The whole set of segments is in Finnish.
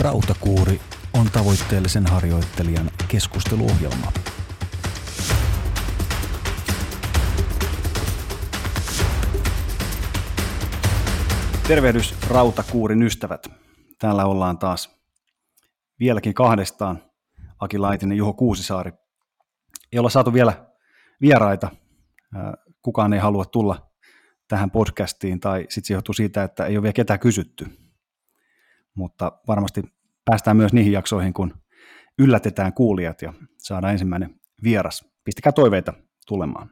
Rautakuuri on tavoitteellisen harjoittelijan keskusteluohjelma. Tervehdys Rautakuurin ystävät. Täällä ollaan taas vieläkin kahdestaan. Aki Laitinen Juho Kuusisaari. Ei olla saatu vielä vieraita. Kukaan ei halua tulla tähän podcastiin, tai sitten se johtuu siitä, että ei ole vielä ketään kysytty. Mutta varmasti päästään myös niihin jaksoihin, kun yllätetään kuulijat ja saadaan ensimmäinen vieras. Pistäkää toiveita tulemaan.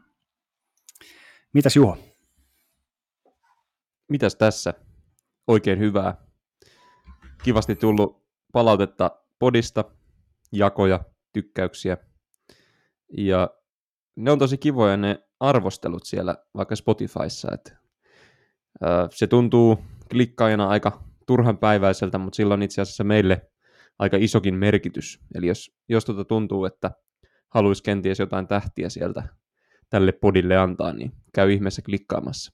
Mitäs Juho? Mitäs tässä? Oikein hyvää. Kivasti tullut palautetta podista, jakoja, tykkäyksiä. Ja ne on tosi kivoja ne arvostelut siellä vaikka Spotifyssa. Että, se tuntuu klikkaajana aika turhan päiväiseltä, mutta sillä on itse asiassa meille aika isokin merkitys. Eli jos, jos tuota tuntuu, että haluaisi kenties jotain tähtiä sieltä tälle podille antaa, niin käy ihmeessä klikkaamassa.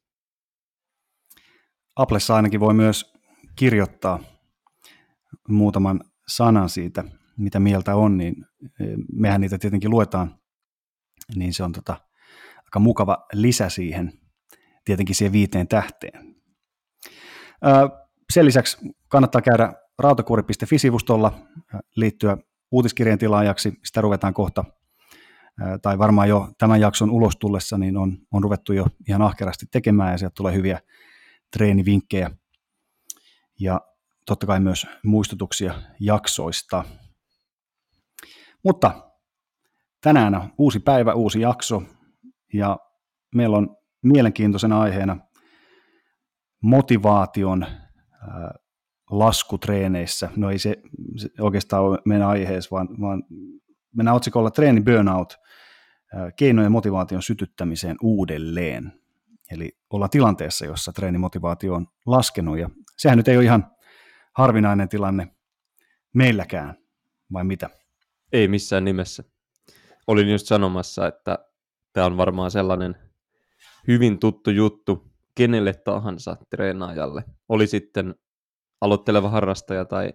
Applessa ainakin voi myös kirjoittaa muutaman sanan siitä, mitä mieltä on, niin e, mehän niitä tietenkin luetaan, niin se on tota, aika mukava lisä siihen, tietenkin siihen viiteen tähteen. Lisäksi kannattaa käydä rautakuori.fi-sivustolla liittyä uutiskirjan tilaajaksi. Sitä ruvetaan kohta, tai varmaan jo tämän jakson ulos tullessa, niin on, on ruvettu jo ihan ahkerasti tekemään ja sieltä tulee hyviä treenivinkkejä ja totta kai myös muistutuksia jaksoista. Mutta tänään on uusi päivä, uusi jakso ja meillä on mielenkiintoisena aiheena motivaation laskutreeneissä. No ei se, se oikeastaan ole meidän aiheessa, vaan, vaan mennään otsikolla treeni burnout, keinojen motivaation sytyttämiseen uudelleen. Eli ollaan tilanteessa, jossa treenimotivaatio on laskenut, ja sehän nyt ei ole ihan harvinainen tilanne meilläkään, vai mitä? Ei missään nimessä. Olin just sanomassa, että tämä on varmaan sellainen hyvin tuttu juttu kenelle tahansa treenaajalle. Oli sitten aloitteleva harrastaja tai,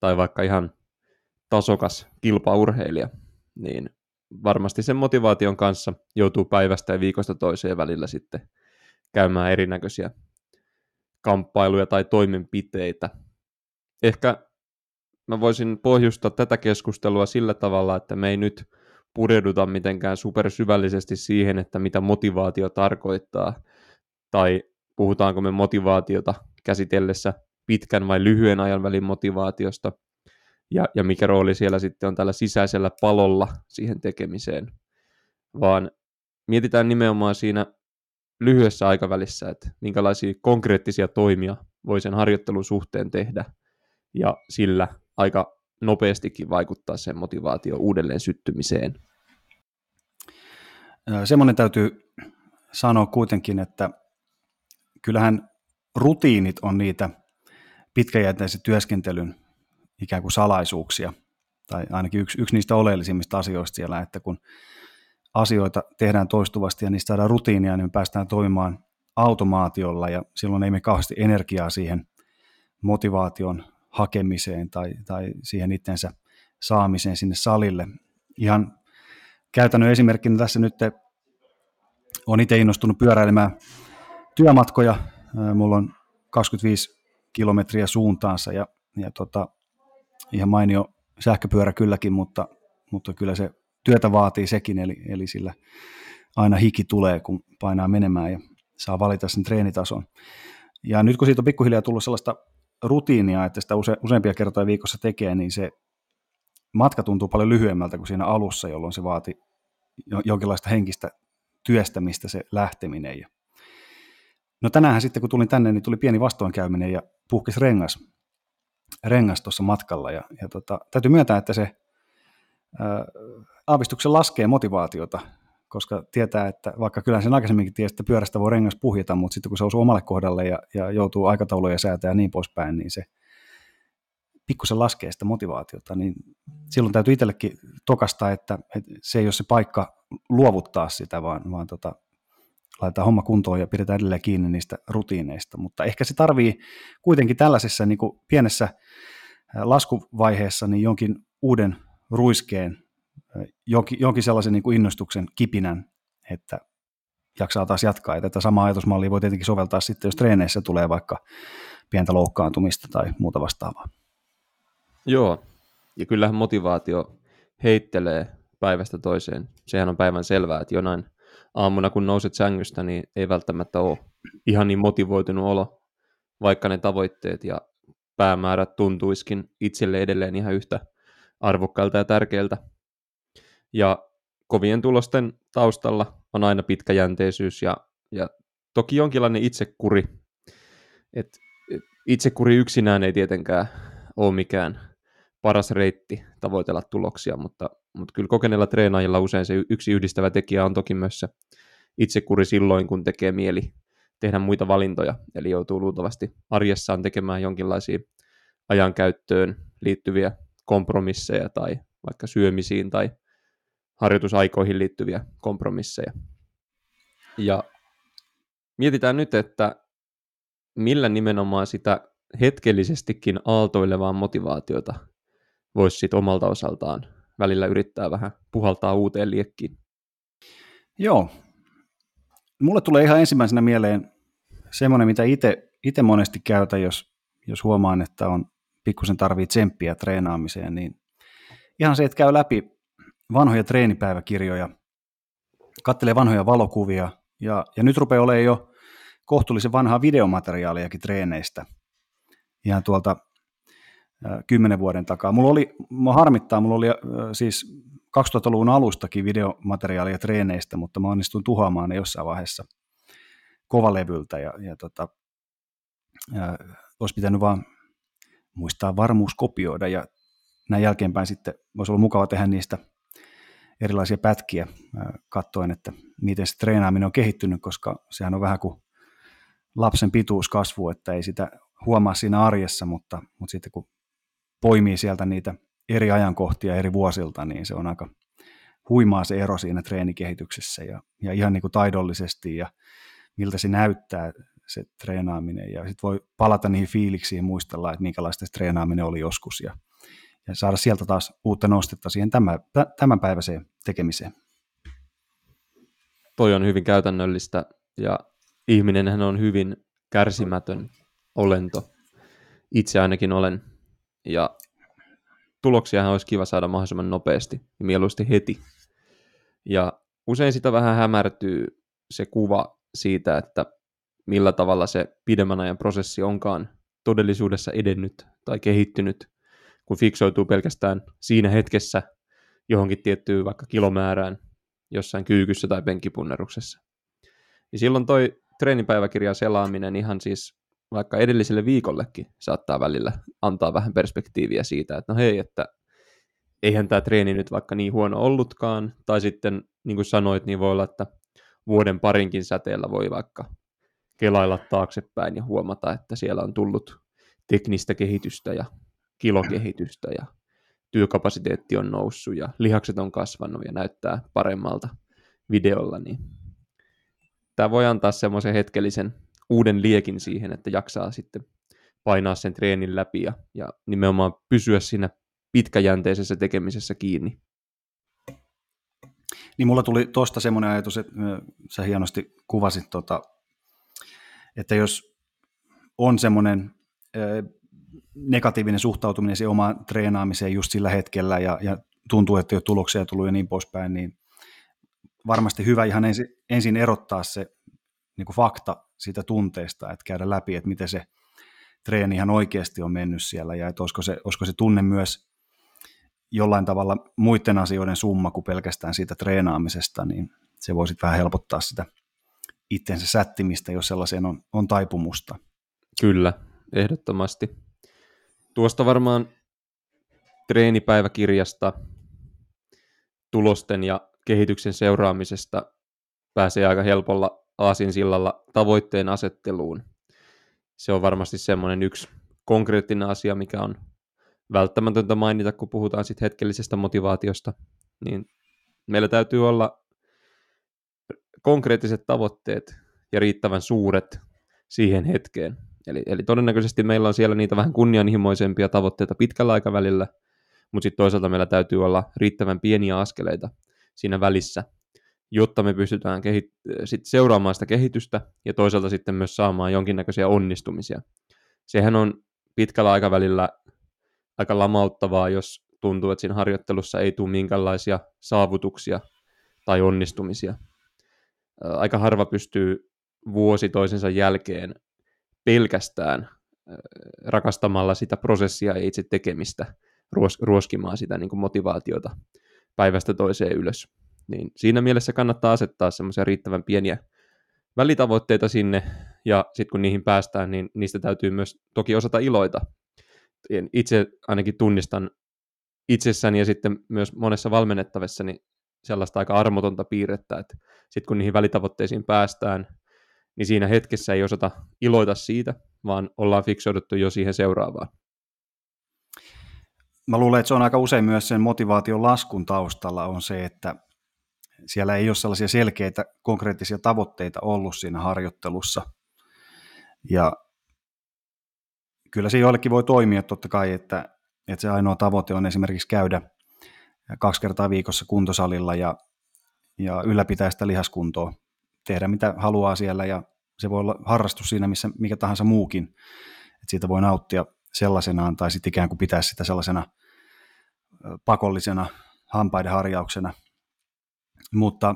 tai vaikka ihan tasokas kilpaurheilija, niin varmasti sen motivaation kanssa joutuu päivästä ja viikosta toiseen välillä sitten käymään erinäköisiä kamppailuja tai toimenpiteitä. Ehkä mä voisin pohjustaa tätä keskustelua sillä tavalla, että me ei nyt pureuduta mitenkään supersyvällisesti siihen, että mitä motivaatio tarkoittaa, tai puhutaanko me motivaatiota käsitellessä pitkän vai lyhyen ajan välin motivaatiosta, ja, ja mikä rooli siellä sitten on tällä sisäisellä palolla siihen tekemiseen, vaan mietitään nimenomaan siinä lyhyessä aikavälissä, että minkälaisia konkreettisia toimia voi sen harjoittelun suhteen tehdä, ja sillä aika nopeastikin vaikuttaa sen motivaatio uudelleen syttymiseen. Semmoinen täytyy sanoa kuitenkin, että kyllähän rutiinit on niitä pitkäjänteisen työskentelyn ikään kuin salaisuuksia, tai ainakin yksi, yksi niistä oleellisimmista asioista siellä, että kun asioita tehdään toistuvasti ja niistä saadaan rutiinia, niin me päästään toimimaan automaatiolla ja silloin ei me kauheasti energiaa siihen motivaation hakemiseen tai, tai siihen itsensä saamiseen sinne salille. Ihan käytännön esimerkkinä tässä nyt on itse innostunut pyöräilemään työmatkoja. Mulla on 25 kilometriä suuntaansa ja, ja tota, ihan mainio sähköpyörä kylläkin, mutta, mutta kyllä se työtä vaatii sekin, eli, eli sillä aina hiki tulee, kun painaa menemään ja saa valita sen treenitason. Ja nyt kun siitä on pikkuhiljaa tullut sellaista rutiinia, että sitä use, useampia kertoja viikossa tekee, niin se matka tuntuu paljon lyhyemmältä kuin siinä alussa, jolloin se vaati jonkinlaista henkistä työstämistä se lähteminen. Ja no tänään sitten kun tulin tänne, niin tuli pieni vastoinkäyminen ja puhkes rengas, rengas tuossa matkalla. Ja, ja tota, täytyy myöntää, että se ää, aavistuksen laskee motivaatiota, koska tietää, että vaikka kyllä sen aikaisemminkin tiesi, että pyörästä voi rengas puhjeta, mutta sitten kun se osuu omalle kohdalle ja, ja joutuu aikatauluja säätää ja niin poispäin, niin se pikkusen laskee sitä motivaatiota, niin silloin täytyy itsellekin tokasta, että, että se ei ole se paikka luovuttaa sitä, vaan, vaan tota, laitetaan homma kuntoon ja pidetään edelleen kiinni niistä rutiineista, mutta ehkä se tarvii kuitenkin tällaisessa niin kuin pienessä laskuvaiheessa niin jonkin uuden ruiskeen, jonkin, sellaisen niin kuin innostuksen kipinän, että jaksaa taas jatkaa. Ja tätä samaa ajatusmallia voi tietenkin soveltaa sitten, jos treeneissä tulee vaikka pientä loukkaantumista tai muuta vastaavaa. Joo, ja kyllähän motivaatio heittelee päivästä toiseen. Sehän on päivän selvää, että jonain aamuna kun nouset sängystä, niin ei välttämättä ole ihan niin motivoitunut olo, vaikka ne tavoitteet ja päämäärät tuntuiskin itselle edelleen ihan yhtä arvokkailta ja tärkeiltä. Ja kovien tulosten taustalla on aina pitkäjänteisyys ja, ja toki jonkinlainen itsekuri. Et, itsekuri yksinään ei tietenkään ole mikään paras reitti tavoitella tuloksia, mutta, mutta kyllä kokeneilla treenaajilla usein se yksi yhdistävä tekijä on toki myös se itsekuri silloin, kun tekee mieli tehdä muita valintoja, eli joutuu luultavasti arjessaan tekemään jonkinlaisia ajankäyttöön liittyviä kompromisseja tai vaikka syömisiin tai harjoitusaikoihin liittyviä kompromisseja. Ja mietitään nyt, että millä nimenomaan sitä hetkellisestikin aaltoilevaa motivaatiota voisi sitten omalta osaltaan välillä yrittää vähän puhaltaa uuteen liekkiin. Joo. Mulle tulee ihan ensimmäisenä mieleen semmoinen, mitä itse monesti käytän, jos, jos huomaan, että on pikkusen tarvii tsemppiä treenaamiseen, niin ihan se, että käy läpi vanhoja treenipäiväkirjoja, kattelee vanhoja valokuvia ja, ja nyt rupeaa olemaan jo kohtuullisen vanhaa videomateriaaliakin treeneistä ihan tuolta kymmenen vuoden takaa. Mulla oli, mua harmittaa, mulla oli siis 2000-luvun alustakin videomateriaalia treeneistä, mutta mä onnistuin tuhoamaan ne jossain vaiheessa kovalevyltä ja, ja, tota, ja olisi pitänyt vaan muistaa varmuus kopioida ja näin jälkeenpäin sitten voisi olla mukava tehdä niistä erilaisia pätkiä katsoen, että miten se treenaaminen on kehittynyt, koska sehän on vähän kuin lapsen pituuskasvu, että ei sitä huomaa siinä arjessa, mutta, mutta sitten kun poimii sieltä niitä eri ajankohtia eri vuosilta, niin se on aika huimaa se ero siinä treenikehityksessä ja, ja ihan niin kuin taidollisesti ja miltä se näyttää se treenaaminen ja sitten voi palata niihin fiiliksiin ja muistella, että minkälaista se treenaaminen oli joskus ja, ja saada sieltä taas uutta nostetta siihen tämän, tämänpäiväiseen tekemiseen. Toi on hyvin käytännöllistä ja ihminenhän on hyvin kärsimätön olento. Itse ainakin olen ja tuloksiahan olisi kiva saada mahdollisimman nopeasti ja mieluusti heti. Ja usein sitä vähän hämärtyy se kuva siitä, että millä tavalla se pidemmän ajan prosessi onkaan todellisuudessa edennyt tai kehittynyt, kun fiksoituu pelkästään siinä hetkessä johonkin tiettyyn vaikka kilomäärään jossain kyykyssä tai penkipunneruksessa. Ja silloin toi treenipäiväkirjan selaaminen ihan siis vaikka edelliselle viikollekin saattaa välillä antaa vähän perspektiiviä siitä, että no hei, että eihän tämä treeni nyt vaikka niin huono ollutkaan, tai sitten niin kuin sanoit, niin voi olla, että vuoden parinkin säteellä voi vaikka kelailla taaksepäin ja huomata, että siellä on tullut teknistä kehitystä ja kilokehitystä ja työkapasiteetti on noussut ja lihakset on kasvanut ja näyttää paremmalta videolla, niin tämä voi antaa semmoisen hetkellisen uuden liekin siihen, että jaksaa sitten painaa sen treenin läpi ja, ja nimenomaan pysyä siinä pitkäjänteisessä tekemisessä kiinni. Niin mulla tuli tuosta semmoinen ajatus, että sä hienosti kuvasit, tota, että jos on semmoinen negatiivinen suhtautuminen siihen omaan treenaamiseen just sillä hetkellä ja, ja tuntuu, että ole tuloksia tullut ja niin poispäin, niin varmasti hyvä ihan ensin, ensin erottaa se niin kuin fakta siitä tunteesta, että käydä läpi, että miten se treeni ihan oikeasti on mennyt siellä ja että olisiko se, olisiko se tunne myös jollain tavalla muiden asioiden summa kuin pelkästään siitä treenaamisesta, niin se voisi vähän helpottaa sitä itsensä sättimistä, jos sellaiseen on, on taipumusta. Kyllä, ehdottomasti. Tuosta varmaan treenipäiväkirjasta, tulosten ja kehityksen seuraamisesta pääsee aika helpolla aasinsillalla tavoitteen asetteluun. Se on varmasti semmoinen yksi konkreettinen asia, mikä on välttämätöntä mainita, kun puhutaan sit hetkellisestä motivaatiosta, niin meillä täytyy olla konkreettiset tavoitteet ja riittävän suuret siihen hetkeen. Eli, eli todennäköisesti meillä on siellä niitä vähän kunnianhimoisempia tavoitteita pitkällä aikavälillä, mutta sitten toisaalta meillä täytyy olla riittävän pieniä askeleita siinä välissä, jotta me pystytään kehit- sit seuraamaan sitä kehitystä ja toisaalta sitten myös saamaan jonkinnäköisiä onnistumisia. Sehän on pitkällä aikavälillä aika lamauttavaa, jos tuntuu, että siinä harjoittelussa ei tule minkäänlaisia saavutuksia tai onnistumisia. Aika harva pystyy vuosi toisensa jälkeen pelkästään rakastamalla sitä prosessia ja itse tekemistä ruos- ruoskimaan sitä niin kuin motivaatiota päivästä toiseen ylös. Niin siinä mielessä kannattaa asettaa semmoisia riittävän pieniä välitavoitteita sinne, ja sitten kun niihin päästään, niin niistä täytyy myös toki osata iloita. Itse ainakin tunnistan itsessäni ja sitten myös monessa valmennettavissa sellaista aika armotonta piirrettä, että sitten kun niihin välitavoitteisiin päästään, niin siinä hetkessä ei osata iloita siitä, vaan ollaan fiksoiduttu jo siihen seuraavaan. Mä luulen, että se on aika usein myös sen motivaation laskun taustalla on se, että siellä ei ole sellaisia selkeitä konkreettisia tavoitteita ollut siinä harjoittelussa. Ja kyllä se joillekin voi toimia totta kai, että, että se ainoa tavoite on esimerkiksi käydä kaksi kertaa viikossa kuntosalilla ja, ja ylläpitää sitä lihaskuntoa, tehdä mitä haluaa siellä ja se voi olla harrastus siinä, missä mikä tahansa muukin, että siitä voi nauttia sellaisenaan tai sitten ikään kuin pitää sitä sellaisena pakollisena hampaiden harjauksena. Mutta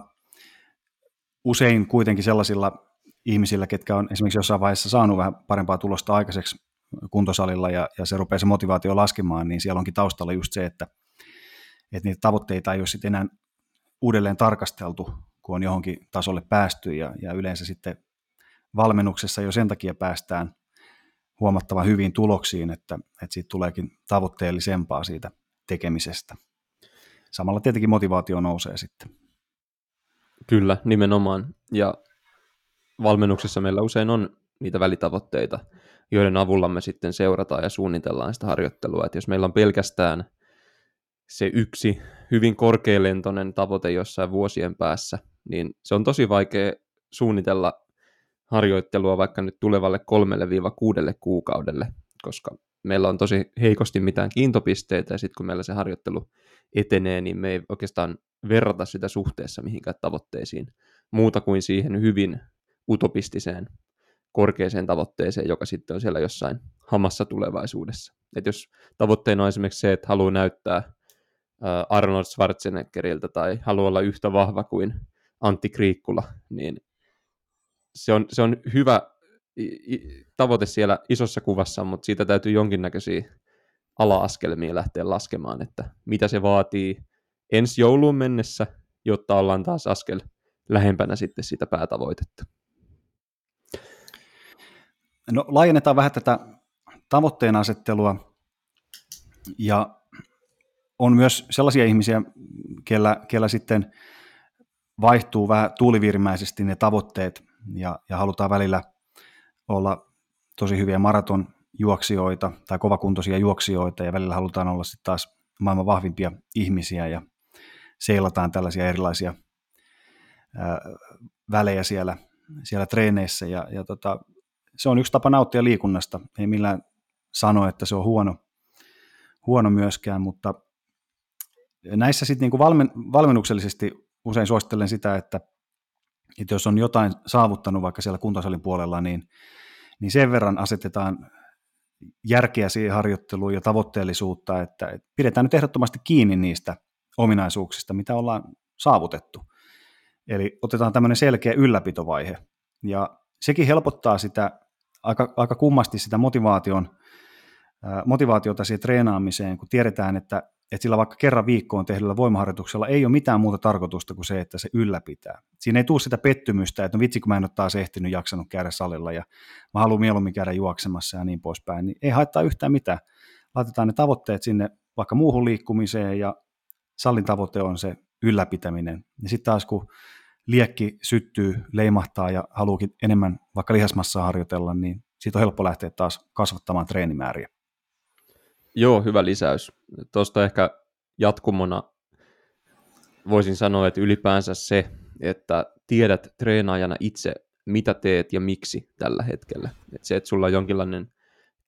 usein kuitenkin sellaisilla ihmisillä, ketkä on esimerkiksi jossain vaiheessa saanut vähän parempaa tulosta aikaiseksi kuntosalilla ja, ja se rupeaa se motivaatio laskemaan, niin siellä onkin taustalla just se, että, että niitä tavoitteita ei ole sitten enää uudelleen tarkasteltu, kun on johonkin tasolle päästy ja, ja yleensä sitten valmennuksessa jo sen takia päästään huomattavan hyviin tuloksiin, että, että siitä tuleekin tavoitteellisempaa siitä tekemisestä. Samalla tietenkin motivaatio nousee sitten. Kyllä, nimenomaan. Ja valmennuksessa meillä usein on niitä välitavoitteita, joiden avulla me sitten seurataan ja suunnitellaan sitä harjoittelua. Et jos meillä on pelkästään se yksi hyvin korkealentoinen tavoite jossain vuosien päässä, niin se on tosi vaikea suunnitella harjoittelua vaikka nyt tulevalle kolmelle viiva kuudelle kuukaudelle, koska meillä on tosi heikosti mitään kiintopisteitä, ja sitten kun meillä se harjoittelu etenee, niin me ei oikeastaan verrata sitä suhteessa mihinkään tavoitteisiin, muuta kuin siihen hyvin utopistiseen korkeaseen tavoitteeseen, joka sitten on siellä jossain hamassa tulevaisuudessa. Et jos tavoitteena on esimerkiksi se, että haluaa näyttää Arnold Schwarzeneggeriltä tai haluaa olla yhtä vahva kuin Antti Kriikkula, niin se on, se on hyvä tavoite siellä isossa kuvassa, mutta siitä täytyy jonkinnäköisiä ala-askelmia lähteä laskemaan, että mitä se vaatii ensi jouluun mennessä, jotta ollaan taas askel lähempänä sitten sitä päätavoitetta. No laajennetaan vähän tätä tavoitteen asettelua ja on myös sellaisia ihmisiä, kellä, kellä sitten vaihtuu vähän tuulivirmäisesti ne tavoitteet ja, ja halutaan välillä olla tosi hyviä maratonjuoksijoita tai kovakuntoisia juoksijoita ja välillä halutaan olla sitten taas maailman vahvimpia ihmisiä ja seilataan tällaisia erilaisia ää, välejä siellä, siellä treeneissä ja, ja tota, se on yksi tapa nauttia liikunnasta. Ei millään sano, että se on huono, huono myöskään, mutta näissä sitten niin valmen, valmennuksellisesti usein suosittelen sitä, että, että jos on jotain saavuttanut vaikka siellä kuntosalin puolella, niin, niin sen verran asetetaan järkeä siihen harjoitteluun ja tavoitteellisuutta, että pidetään nyt ehdottomasti kiinni niistä ominaisuuksista, mitä ollaan saavutettu. Eli otetaan tämmöinen selkeä ylläpitovaihe. Ja sekin helpottaa sitä aika, aika kummasti sitä motivaation, motivaatiota siihen treenaamiseen, kun tiedetään, että että sillä vaikka kerran viikkoon tehdyllä voimaharjoituksella ei ole mitään muuta tarkoitusta kuin se, että se ylläpitää. Siinä ei tule sitä pettymystä, että no vitsi kun mä en ole taas ehtinyt jaksanut käydä salilla ja mä haluan mieluummin käydä juoksemassa ja niin poispäin, niin ei haittaa yhtään mitään. Laitetaan ne tavoitteet sinne vaikka muuhun liikkumiseen ja sallin tavoite on se ylläpitäminen. Ja sitten taas kun liekki syttyy, leimahtaa ja haluukin enemmän vaikka lihasmassaa harjoitella, niin siitä on helppo lähteä taas kasvattamaan treenimääriä. Joo, hyvä lisäys. Tuosta ehkä jatkumona voisin sanoa, että ylipäänsä se, että tiedät treenaajana itse mitä teet ja miksi tällä hetkellä. Et se, että sulla on jonkinlainen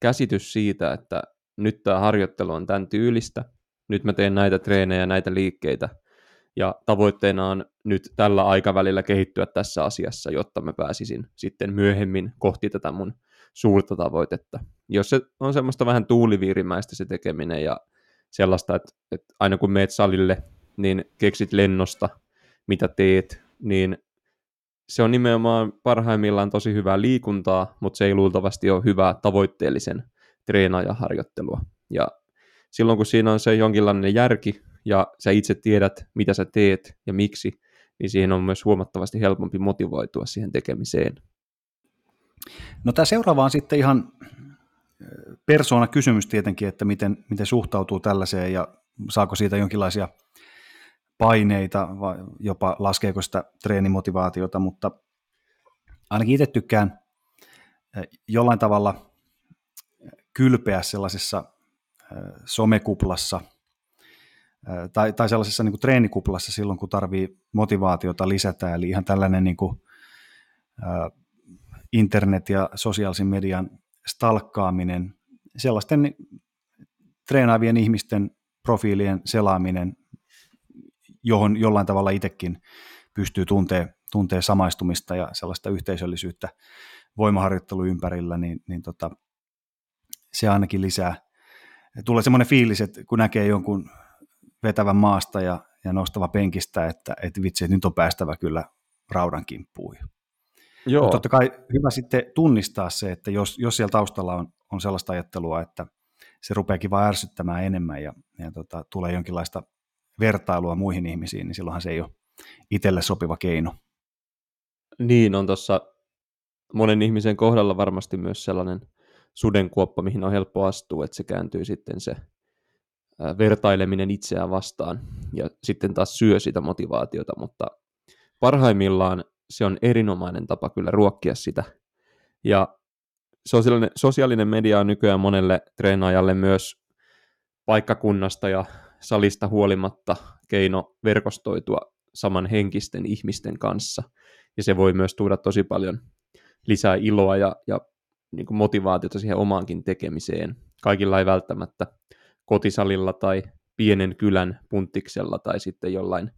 käsitys siitä, että nyt tämä harjoittelu on tämän tyylistä, nyt mä teen näitä treenejä, näitä liikkeitä, ja tavoitteena on nyt tällä aikavälillä kehittyä tässä asiassa, jotta mä pääsisin sitten myöhemmin kohti tätä mun suurta tavoitetta. Jos se on semmoista vähän tuuliviirimäistä se tekeminen ja sellaista, että, että aina kun meet salille, niin keksit lennosta, mitä teet, niin se on nimenomaan parhaimmillaan tosi hyvää liikuntaa, mutta se ei luultavasti ole hyvää tavoitteellisen treenaajaharjoittelua. Ja silloin kun siinä on se jonkinlainen järki ja sä itse tiedät, mitä sä teet ja miksi, niin siihen on myös huomattavasti helpompi motivoitua siihen tekemiseen. No tämä seuraava on sitten ihan persoona kysymys tietenkin, että miten, miten suhtautuu tällaiseen ja saako siitä jonkinlaisia paineita vai jopa laskeeko sitä treenimotivaatiota, mutta ainakin itse tykkään jollain tavalla kylpeä sellaisessa somekuplassa tai, tai sellaisessa niin kuin treenikuplassa silloin, kun tarvii motivaatiota lisätä, eli ihan tällainen niin kuin, internet- ja sosiaalisen median stalkkaaminen, sellaisten treenaavien ihmisten profiilien selaaminen, johon jollain tavalla itsekin pystyy tuntee, tuntee samaistumista ja sellaista yhteisöllisyyttä voimaharjoittelu ympärillä, niin, niin tota, se ainakin lisää. Tulee semmoinen fiilis, että kun näkee jonkun vetävän maasta ja, ja nostava penkistä, että, että vitsi, että nyt on päästävä kyllä raudan kimppuun. Joo. Mutta totta kai hyvä sitten tunnistaa se, että jos, jos siellä taustalla on, on sellaista ajattelua, että se rupeakin vaan ärsyttämään enemmän ja, ja tota, tulee jonkinlaista vertailua muihin ihmisiin, niin silloinhan se ei ole itselle sopiva keino. Niin, on tuossa monen ihmisen kohdalla varmasti myös sellainen sudenkuoppa, mihin on helppo astua, että se kääntyy sitten se vertaileminen itseään vastaan ja sitten taas syö sitä motivaatiota, mutta parhaimmillaan se on erinomainen tapa kyllä ruokkia sitä. Ja sosiaalinen, sosiaalinen media on nykyään monelle treenaajalle myös paikkakunnasta ja salista huolimatta keino verkostoitua samanhenkisten ihmisten kanssa. Ja se voi myös tuoda tosi paljon lisää iloa ja, ja niin kuin motivaatiota siihen omaankin tekemiseen. Kaikilla ei välttämättä kotisalilla tai pienen kylän punttiksella tai sitten jollain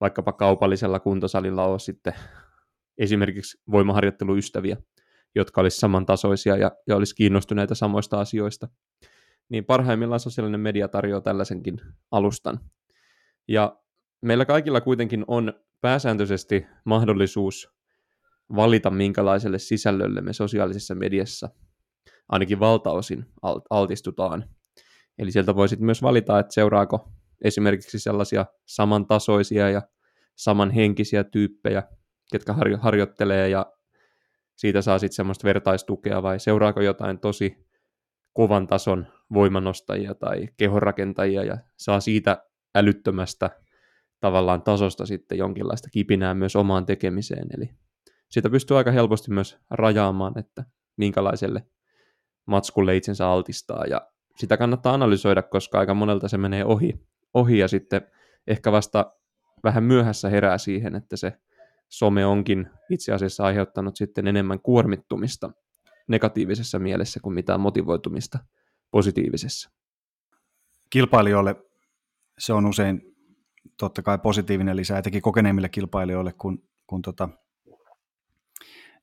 vaikkapa kaupallisella kuntosalilla ole sitten esimerkiksi voimaharjoitteluystäviä, jotka olisi samantasoisia ja, ja olisi kiinnostuneita samoista asioista. Niin parhaimmillaan sosiaalinen media tarjoaa tällaisenkin alustan. Ja meillä kaikilla kuitenkin on pääsääntöisesti mahdollisuus valita, minkälaiselle sisällölle me sosiaalisessa mediassa ainakin valtaosin altistutaan. Eli sieltä voisit myös valita, että seuraako esimerkiksi sellaisia samantasoisia ja samanhenkisiä tyyppejä, ketkä harjo- harjoittelee ja siitä saa sitten semmoista vertaistukea vai seuraako jotain tosi kovan tason voimanostajia tai kehonrakentajia ja saa siitä älyttömästä tavallaan tasosta sitten jonkinlaista kipinää myös omaan tekemiseen. Eli sitä pystyy aika helposti myös rajaamaan, että minkälaiselle matskulle itsensä altistaa ja sitä kannattaa analysoida, koska aika monelta se menee ohi, ohi ja sitten ehkä vasta vähän myöhässä herää siihen, että se some onkin itse asiassa aiheuttanut sitten enemmän kuormittumista negatiivisessa mielessä kuin mitään motivoitumista positiivisessa. Kilpailijoille se on usein totta kai positiivinen lisä, etenkin kokeneemmille kilpailijoille, kun, kun tota,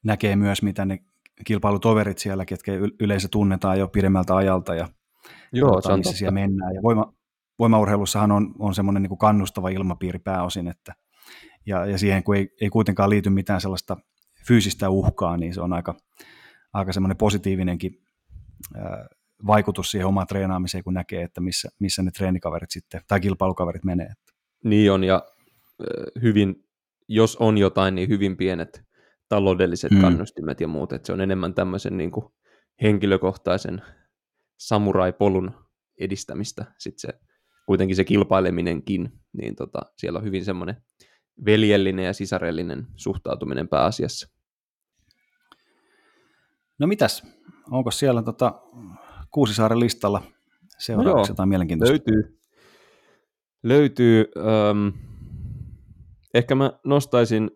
näkee myös, mitä ne kilpailutoverit siellä, ketkä yleensä tunnetaan jo pidemmältä ajalta ja Joo, tota, missä siellä mennään. Ja voima, voimaurheilussahan on, on semmoinen niin kannustava ilmapiiri pääosin, että, ja, ja siihen kun ei, ei kuitenkaan liity mitään sellaista fyysistä uhkaa, niin se on aika, aika semmoinen positiivinenkin ää, vaikutus siihen omaan treenaamiseen, kun näkee, että missä, missä ne treenikaverit sitten, tai kilpailukaverit menee. Niin on, ja hyvin, jos on jotain, niin hyvin pienet taloudelliset hmm. kannustimet ja muut, että se on enemmän tämmöisen niin kuin henkilökohtaisen samurai-polun edistämistä, sitten se kuitenkin se kilpaileminenkin, niin tota, siellä on hyvin semmoinen veljellinen ja sisarellinen suhtautuminen pääasiassa. No mitäs, onko siellä tota Kuusisaaren listalla seuraavaksi no jotain mielenkiintoista? Löytyy. Löytyy. Ähm, ehkä mä nostaisin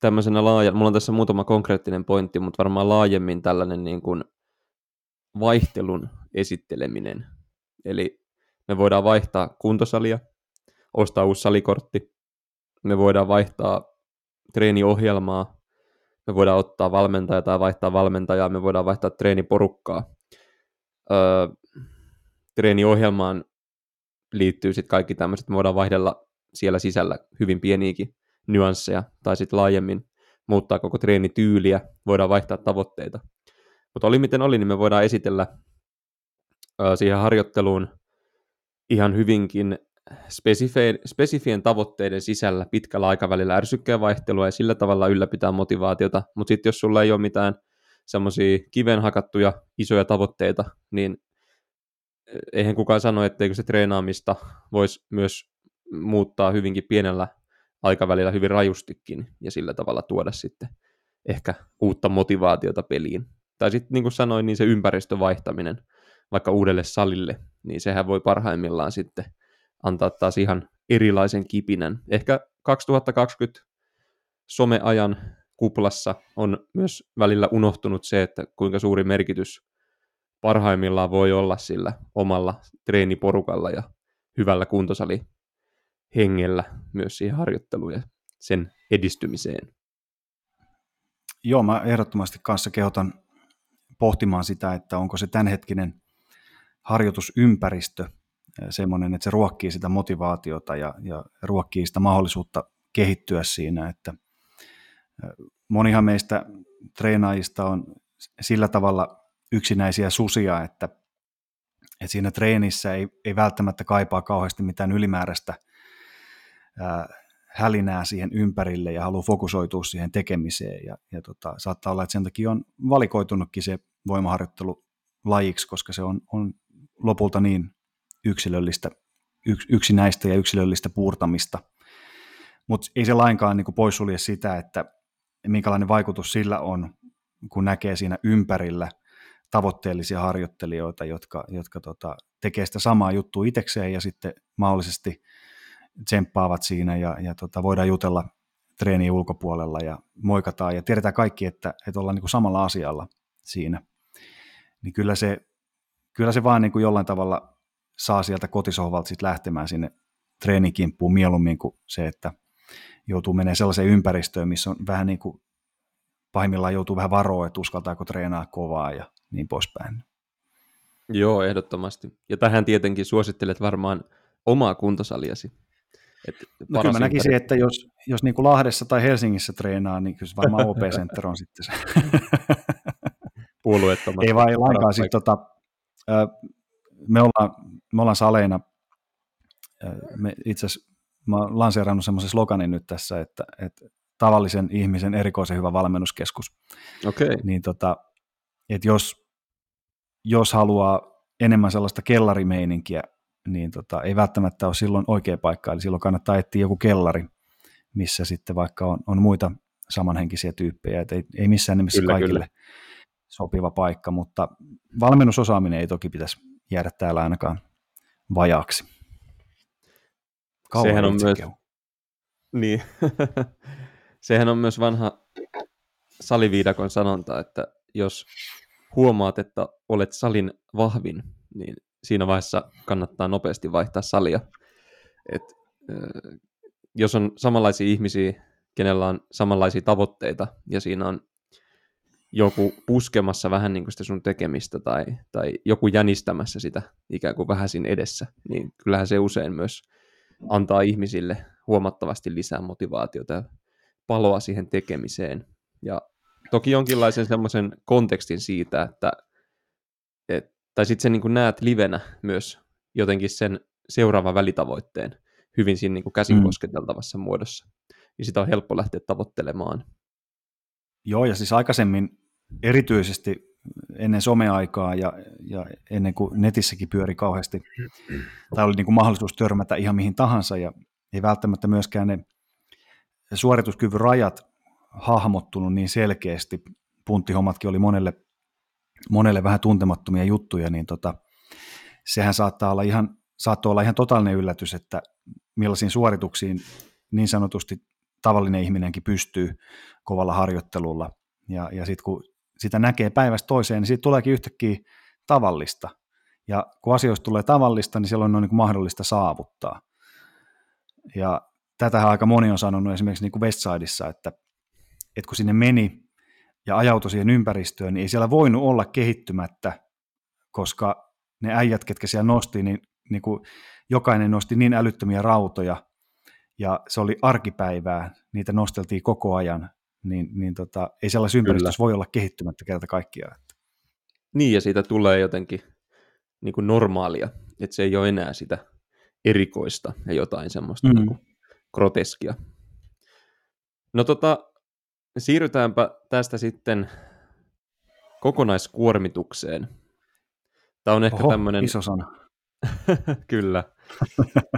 tämmöisenä laajan, mulla on tässä muutama konkreettinen pointti, mutta varmaan laajemmin tällainen niin kuin vaihtelun esitteleminen. Eli me voidaan vaihtaa kuntosalia, ostaa uusi salikortti, me voidaan vaihtaa treeniohjelmaa, me voidaan ottaa valmentaja tai vaihtaa valmentajaa, me voidaan vaihtaa treeniporukkaa. Öö, treeniohjelmaan liittyy sitten kaikki tämmöiset, me voidaan vaihdella siellä sisällä hyvin pieniäkin nyansseja, tai sitten laajemmin muuttaa koko treenityyliä, voidaan vaihtaa tavoitteita. Mutta oli miten oli, niin me voidaan esitellä siihen harjoitteluun ihan hyvinkin spesifien, spesifien tavoitteiden sisällä pitkällä aikavälillä ärsykkeen vaihtelua ja sillä tavalla ylläpitää motivaatiota, mutta sitten jos sulla ei ole mitään semmoisia kiven hakattuja isoja tavoitteita, niin eh, eihän kukaan sano, etteikö se treenaamista voisi myös muuttaa hyvinkin pienellä aikavälillä hyvin rajustikin ja sillä tavalla tuoda sitten ehkä uutta motivaatiota peliin. Tai sitten niin kuin sanoin, niin se ympäristön vaihtaminen vaikka uudelle salille, niin sehän voi parhaimmillaan sitten antaa taas ihan erilaisen kipinän. Ehkä 2020 someajan kuplassa on myös välillä unohtunut se, että kuinka suuri merkitys parhaimmillaan voi olla sillä omalla treeniporukalla ja hyvällä kuntosali hengellä myös siihen harjoitteluun ja sen edistymiseen. Joo, mä ehdottomasti kanssa kehotan pohtimaan sitä, että onko se tämänhetkinen harjoitusympäristö semmoinen, että se ruokkii sitä motivaatiota ja, ja ruokkii sitä mahdollisuutta kehittyä siinä, että monihan meistä treenaajista on sillä tavalla yksinäisiä susia, että, että siinä treenissä ei, ei välttämättä kaipaa kauheasti mitään ylimääräistä ää, hälinää siihen ympärille ja haluaa fokusoitua siihen tekemiseen. Ja, ja tota, saattaa olla, että sen takia on valikoitunutkin se voimaharjoittelu lajiksi, koska se on, on lopulta niin yksilöllistä, yks, yksinäistä ja yksilöllistä puurtamista. Mutta ei se lainkaan niin poissulje sitä, että minkälainen vaikutus sillä on, kun näkee siinä ympärillä tavoitteellisia harjoittelijoita, jotka, jotka tota, tekee sitä samaa juttua itsekseen ja sitten mahdollisesti tsemppaavat siinä ja, ja tota, voidaan jutella treeniin ulkopuolella ja moikataan ja tiedetään kaikki, että, että ollaan niin samalla asialla siinä. Niin kyllä se, kyllä se vaan niin kuin jollain tavalla saa sieltä kotisohvalta sitten lähtemään sinne treenikimppuun mieluummin kuin se, että joutuu menemään sellaiseen ympäristöön, missä on vähän niin kuin pahimmillaan joutuu vähän varoa, että uskaltaako treenaa kovaa ja niin poispäin. Joo, ehdottomasti. Ja tähän tietenkin suosittelet varmaan omaa kuntosaliasi. Et no kyllä mä näkisin, että jos, jos niin kuin Lahdessa tai Helsingissä treenaa, niin kyllä varmaan OP Center on sitten se. Puolueettomasti. Ei vaan ei lainkaan. Siis, tota, me ollaan, me ollaan saleina, me itse asiassa mä oon lanseerannut semmoisen sloganin nyt tässä, että, että tavallisen ihmisen erikoisen hyvä valmennuskeskus. Okay. Niin tota, että jos, jos haluaa enemmän sellaista kellarimeininkiä, niin tota, ei välttämättä ole silloin oikea paikka, eli silloin kannattaa etsiä joku kellari, missä sitten vaikka on, on muita samanhenkisiä tyyppejä, että ei, ei missään nimessä kyllä, kaikille kyllä. sopiva paikka, mutta valmennusosaaminen ei toki pitäisi jäädä täällä ainakaan vajaaksi. Kauan Sehän on myös, niin. Sehän on myös vanha saliviidakon sanonta, että jos huomaat, että olet salin vahvin, niin siinä vaiheessa kannattaa nopeasti vaihtaa salia. Et, jos on samanlaisia ihmisiä, kenellä on samanlaisia tavoitteita, ja siinä on joku puskemassa vähän niin kuin sitä sun tekemistä tai, tai joku jänistämässä sitä ikään kuin vähän siinä edessä, niin kyllähän se usein myös antaa ihmisille huomattavasti lisää motivaatiota ja paloa siihen tekemiseen. Ja toki jonkinlaisen semmoisen kontekstin siitä, että et, tai sitten sen niin näet livenä myös jotenkin sen seuraavan välitavoitteen hyvin siinä niin kuin käsin mm. kosketeltavassa muodossa. Niin sitä on helppo lähteä tavoittelemaan. Joo, ja siis aikaisemmin erityisesti ennen someaikaa ja, ja ennen kuin netissäkin pyöri kauheasti, tai oli niin kuin mahdollisuus törmätä ihan mihin tahansa, ja ei välttämättä myöskään ne suorituskyvyn rajat hahmottunut niin selkeästi, punttihommatkin oli monelle, monelle vähän tuntemattomia juttuja, niin tota, sehän saattaa olla ihan, saattoi olla ihan totaalinen yllätys, että millaisiin suorituksiin niin sanotusti tavallinen ihminenkin pystyy kovalla harjoittelulla. Ja, ja sitten kun sitä näkee päivästä toiseen, niin siitä tuleekin yhtäkkiä tavallista. Ja kun asioista tulee tavallista, niin silloin on niin mahdollista saavuttaa. Ja tätähän aika moni on sanonut esimerkiksi niin kuin Westsideissa, että, että kun sinne meni ja ajautui siihen ympäristöön, niin ei siellä voinut olla kehittymättä, koska ne äijät, ketkä siellä nosti, niin, niin kuin jokainen nosti niin älyttömiä rautoja, ja se oli arkipäivää, niitä nosteltiin koko ajan, niin, niin tota, ei sellaisessa ympäristössä voi olla kehittymättä kerta kaikkiaan. Niin, ja siitä tulee jotenkin niin kuin normaalia, että se ei ole enää sitä erikoista ja jotain semmoista mm. niin kuin groteskia. No tota, siirrytäänpä tästä sitten kokonaiskuormitukseen. Tämä on ehkä tämmöinen... iso sana. Kyllä,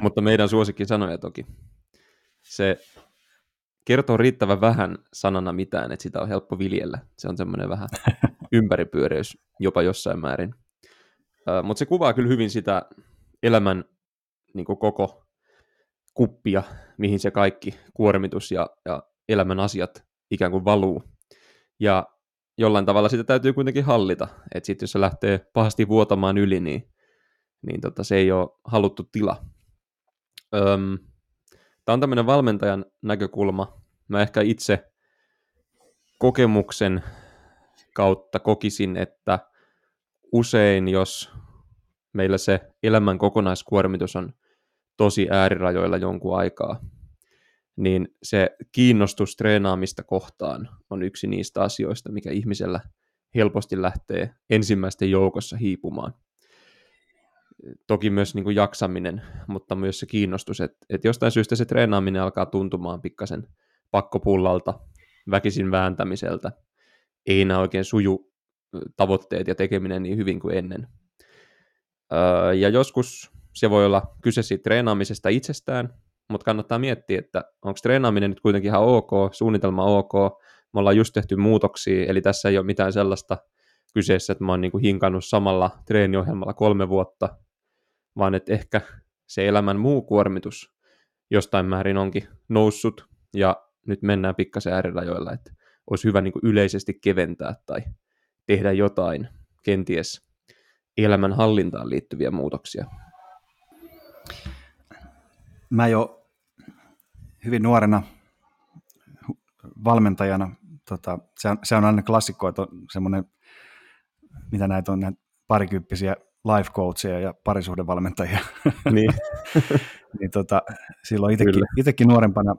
mutta meidän suosikki sanoja toki. Se kertoo riittävän vähän sanana mitään, että sitä on helppo viljellä. Se on semmoinen vähän ympäripyöreys jopa jossain määrin. Mutta se kuvaa kyllä hyvin sitä elämän niin koko kuppia, mihin se kaikki kuormitus ja, ja elämän asiat ikään kuin valuu. Ja jollain tavalla sitä täytyy kuitenkin hallita. Että sitten jos se lähtee pahasti vuotamaan yli, niin, niin tota, se ei ole haluttu tila. Öm, Tämä on tämmöinen valmentajan näkökulma. Mä ehkä itse kokemuksen kautta kokisin, että usein jos meillä se elämän kokonaiskuormitus on tosi äärirajoilla jonkun aikaa, niin se kiinnostus treenaamista kohtaan on yksi niistä asioista, mikä ihmisellä helposti lähtee ensimmäisten joukossa hiipumaan. Toki myös niin kuin jaksaminen, mutta myös se kiinnostus, että, että jostain syystä se treenaaminen alkaa tuntumaan pikkasen pakkopullalta, väkisin vääntämiseltä, ei enää oikein suju tavoitteet ja tekeminen niin hyvin kuin ennen. ja joskus se voi olla kyse siitä treenaamisesta itsestään, mutta kannattaa miettiä, että onko treenaaminen nyt kuitenkin ihan ok, suunnitelma ok, me ollaan just tehty muutoksia, eli tässä ei ole mitään sellaista kyseessä, että mä oon niinku hinkannut samalla treeniohjelmalla kolme vuotta, vaan että ehkä se elämän muu kuormitus jostain määrin onkin noussut, ja nyt mennään pikkasen äärirajoilla, että olisi hyvä niinku yleisesti keventää tai tehdä jotain kenties elämän hallintaan liittyviä muutoksia. Mä jo hyvin nuorena valmentajana, tota, se, on, se on aina klassikko, että on semmoinen, mitä näitä on, näitä parikymppisiä life coachia ja parisuhdevalmentajia. Niin. niin tota, silloin itekin, itekin nuorempana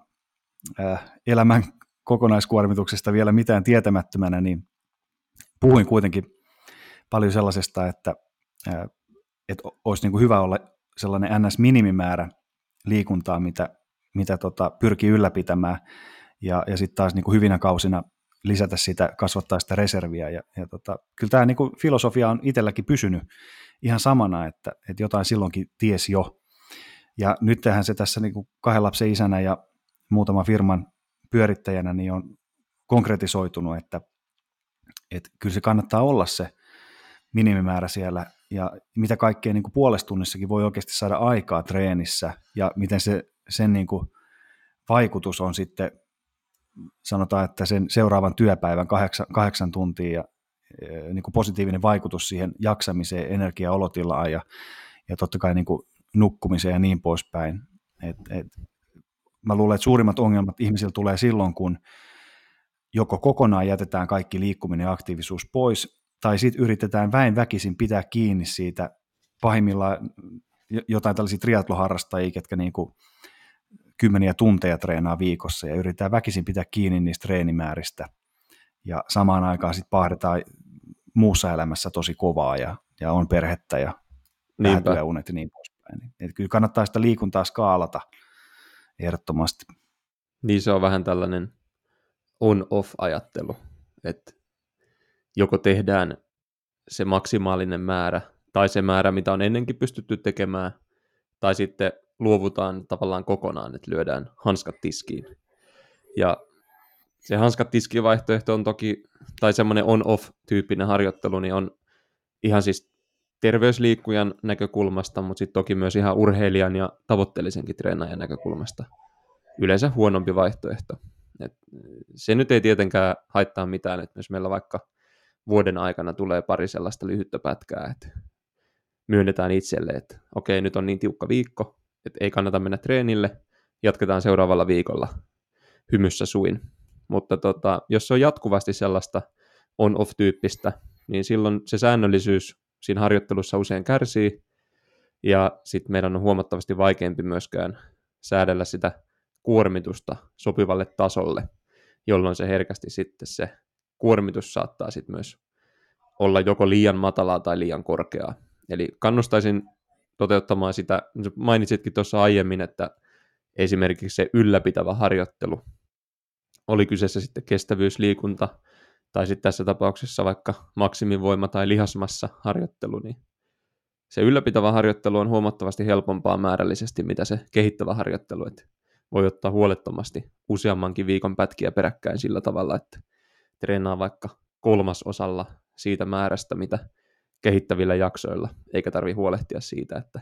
äh, elämän kokonaiskuormituksesta vielä mitään tietämättömänä, niin puhuin kuitenkin paljon sellaisesta, että, äh, että olisi niin kuin hyvä olla sellainen NS-minimimäärä liikuntaa, mitä, mitä tota, pyrkii ylläpitämään, ja, ja sitten taas niin kuin hyvinä kausina lisätä sitä, kasvattaa sitä reserviä. Ja, ja tota, kyllä tämä niin kuin filosofia on itselläkin pysynyt ihan samana, että, että jotain silloinkin ties jo. Ja nyt tähän se tässä niin kuin kahden lapsen isänä ja muutaman firman pyörittäjänä niin on konkretisoitunut, että, että kyllä se kannattaa olla se minimimäärä siellä ja mitä kaikkea niin kuin puolestunnissakin voi oikeasti saada aikaa treenissä ja miten se, sen niin kuin vaikutus on sitten, sanotaan, että sen seuraavan työpäivän kahdeksan, kahdeksan tuntia ja e, niin kuin positiivinen vaikutus siihen jaksamiseen, energiaolotilaan ja, ja totta kai niin kuin nukkumiseen ja niin poispäin. Et, et, mä luulen, että suurimmat ongelmat ihmisillä tulee silloin, kun joko kokonaan jätetään kaikki liikkuminen ja aktiivisuus pois, tai sitten yritetään väin väkisin pitää kiinni siitä pahimmillaan jotain tällaisia triatloharrastajia, ketkä niin kuin kymmeniä tunteja treenaa viikossa ja yritetään väkisin pitää kiinni niistä treenimääristä ja samaan aikaan sitten pahdetaan muussa elämässä tosi kovaa ja, ja on perhettä ja työunet ja niin poispäin. Et kyllä kannattaa sitä liikuntaa skaalata ehdottomasti. Niin se on vähän tällainen on-off-ajattelu, että joko tehdään se maksimaalinen määrä tai se määrä, mitä on ennenkin pystytty tekemään, tai sitten luovutaan tavallaan kokonaan, että lyödään hanskat tiskiin. Ja se hanskat tiskiin vaihtoehto on toki, tai semmoinen on-off-tyyppinen harjoittelu, niin on ihan siis terveysliikkujan näkökulmasta, mutta sitten toki myös ihan urheilijan ja tavoitteellisenkin treenaajan näkökulmasta yleensä huonompi vaihtoehto. Et se nyt ei tietenkään haittaa mitään, että jos meillä vaikka vuoden aikana tulee pari sellaista lyhyttä pätkää, että myönnetään itselle, että okei, nyt on niin tiukka viikko, että ei kannata mennä treenille, jatketaan seuraavalla viikolla hymyssä suin. Mutta tota, jos se on jatkuvasti sellaista on-off-tyyppistä, niin silloin se säännöllisyys siinä harjoittelussa usein kärsii, ja sitten meidän on huomattavasti vaikeampi myöskään säädellä sitä kuormitusta sopivalle tasolle, jolloin se herkästi sitten se kuormitus saattaa sitten myös olla joko liian matalaa tai liian korkeaa. Eli kannustaisin toteuttamaan sitä, mainitsitkin tuossa aiemmin, että esimerkiksi se ylläpitävä harjoittelu, oli kyseessä sitten kestävyysliikunta, tai sitten tässä tapauksessa vaikka maksimivoima tai lihasmassa harjoittelu, niin se ylläpitävä harjoittelu on huomattavasti helpompaa määrällisesti, mitä se kehittävä harjoittelu, että voi ottaa huolettomasti useammankin viikon pätkiä peräkkäin sillä tavalla, että treenaa vaikka kolmasosalla siitä määrästä, mitä kehittävillä jaksoilla, eikä tarvi huolehtia siitä, että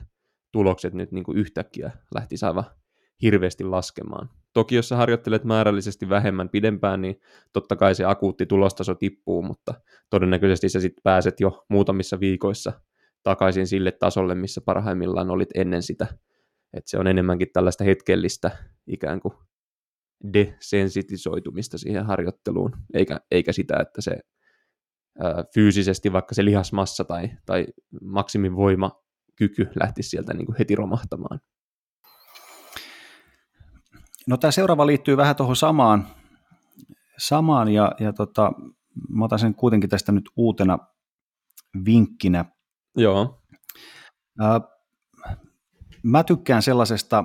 tulokset nyt niin kuin yhtäkkiä lähti aivan hirveästi laskemaan. Toki jos sä harjoittelet määrällisesti vähemmän pidempään, niin totta kai se akuutti tulostaso tippuu, mutta todennäköisesti sä sitten pääset jo muutamissa viikoissa takaisin sille tasolle, missä parhaimmillaan olit ennen sitä. Et se on enemmänkin tällaista hetkellistä ikään kuin desensitisoitumista siihen harjoitteluun, eikä, eikä sitä, että se fyysisesti vaikka se lihasmassa tai, tai maksimivoima kyky lähtisi sieltä niin kuin heti romahtamaan. No tämä seuraava liittyy vähän tuohon samaan, samaan ja, ja tota, mä otan sen kuitenkin tästä nyt uutena vinkkinä. Joo. Mä tykkään sellaisesta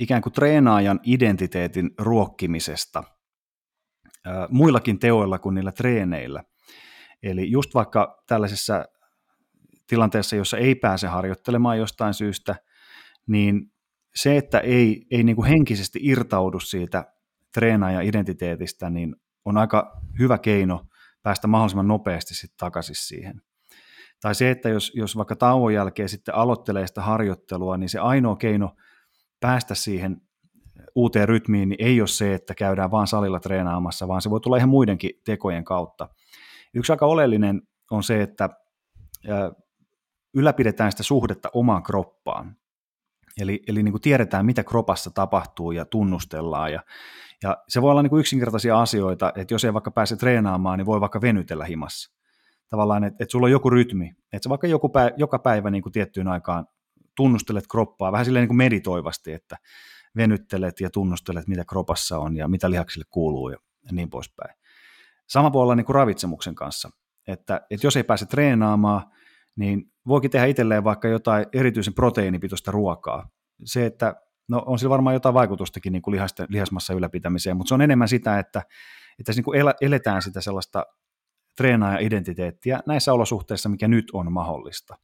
ikään kuin treenaajan identiteetin ruokkimisesta muillakin teoilla kuin niillä treeneillä. Eli just vaikka tällaisessa tilanteessa, jossa ei pääse harjoittelemaan jostain syystä, niin se, että ei, ei niin kuin henkisesti irtaudu siitä treenaajan identiteetistä, niin on aika hyvä keino päästä mahdollisimman nopeasti sitten takaisin siihen. Tai se, että jos, jos vaikka tauon jälkeen sitten aloittelee sitä harjoittelua, niin se ainoa keino päästä siihen uuteen rytmiin niin ei ole se, että käydään vaan salilla treenaamassa, vaan se voi tulla ihan muidenkin tekojen kautta. Yksi aika oleellinen on se, että ylläpidetään sitä suhdetta omaan kroppaan. Eli, eli niin kuin tiedetään, mitä kropassa tapahtuu ja tunnustellaan. Ja, ja se voi olla niin kuin yksinkertaisia asioita, että jos ei vaikka pääse treenaamaan, niin voi vaikka venytellä himassa. Tavallaan, että, että sulla on joku rytmi, että sä vaikka joku päivä, joka päivä niin kuin tiettyyn aikaan tunnustelet kroppaa vähän silleen niin kuin meditoivasti, että venyttelet ja tunnustelet, mitä kropassa on ja mitä lihaksille kuuluu ja niin poispäin. Sama voi olla niin kuin ravitsemuksen kanssa, että, että jos ei pääse treenaamaan, niin voikin tehdä itselleen vaikka jotain erityisen proteiinipitoista ruokaa. Se, että no on sillä varmaan jotain vaikutustakin niin kuin lihasten, lihasmassa ylläpitämiseen, mutta se on enemmän sitä, että, että niin kuin eletään sitä sellaista treenaaja-identiteettiä näissä olosuhteissa, mikä nyt on mahdollista.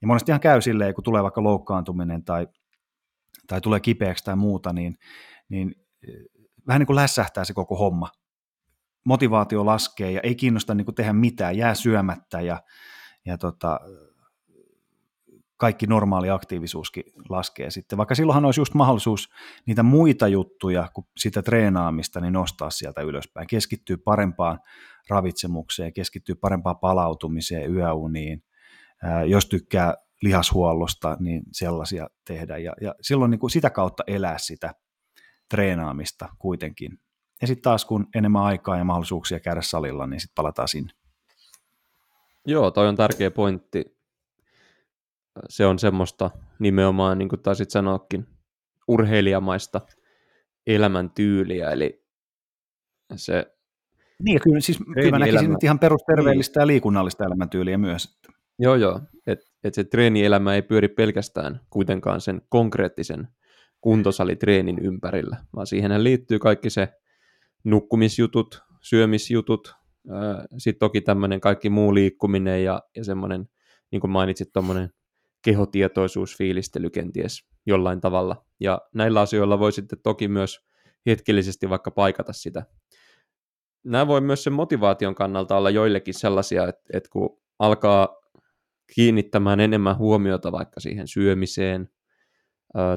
Ja monesti ihan käy silleen, kun tulee vaikka loukkaantuminen tai, tai tulee kipeäksi tai muuta, niin, niin eh, vähän niin kuin lässähtää se koko homma. Motivaatio laskee ja ei kiinnosta niin kuin tehdä mitään, jää syömättä ja, ja tota, kaikki normaali aktiivisuuskin laskee sitten. Vaikka silloinhan olisi just mahdollisuus niitä muita juttuja kuin sitä treenaamista, niin nostaa sieltä ylöspäin. Keskittyy parempaan ravitsemukseen, keskittyy parempaan palautumiseen, yöuniin. Jos tykkää lihashuollosta, niin sellaisia tehdä. Ja, ja silloin niin kuin sitä kautta elää sitä treenaamista kuitenkin. Ja sitten taas kun enemmän aikaa ja mahdollisuuksia käydä salilla, niin sitten palataan sinne. Joo, toi on tärkeä pointti. Se on semmoista nimenomaan, niin kuin taisit sanoakin, urheilijamaista elämäntyyliä, eli se niin, kyllä, siis, kyllä mä näkisin nyt ihan perusterveellistä niin. ja liikunnallista elämäntyyliä myös. Joo, joo, että et se treenielämä ei pyöri pelkästään kuitenkaan sen konkreettisen kuntosalitreenin ympärillä, vaan siihen liittyy kaikki se nukkumisjutut, syömisjutut, sitten toki tämmöinen kaikki muu liikkuminen ja, ja semmoinen, niin kuin mainitsit, tuommoinen kehotietoisuusfiilistely kenties jollain tavalla. Ja näillä asioilla voi sitten toki myös hetkellisesti vaikka paikata sitä. Nämä voi myös sen motivaation kannalta olla joillekin sellaisia, että, että kun alkaa kiinnittämään enemmän huomiota vaikka siihen syömiseen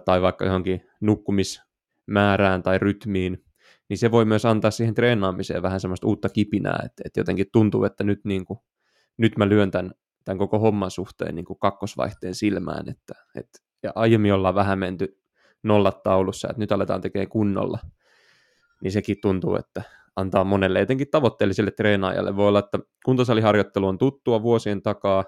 tai vaikka johonkin nukkumis määrään tai rytmiin, niin se voi myös antaa siihen treenaamiseen vähän semmoista uutta kipinää, että, että jotenkin tuntuu, että nyt, niin kuin, nyt mä lyön tämän, tämän koko homman suhteen niin kuin kakkosvaihteen silmään, että, että, ja aiemmin ollaan vähän menty nollat taulussa, että nyt aletaan tekemään kunnolla, niin sekin tuntuu, että antaa monelle etenkin tavoitteelliselle treenaajalle. Voi olla, että kuntosaliharjoittelu on tuttua vuosien takaa,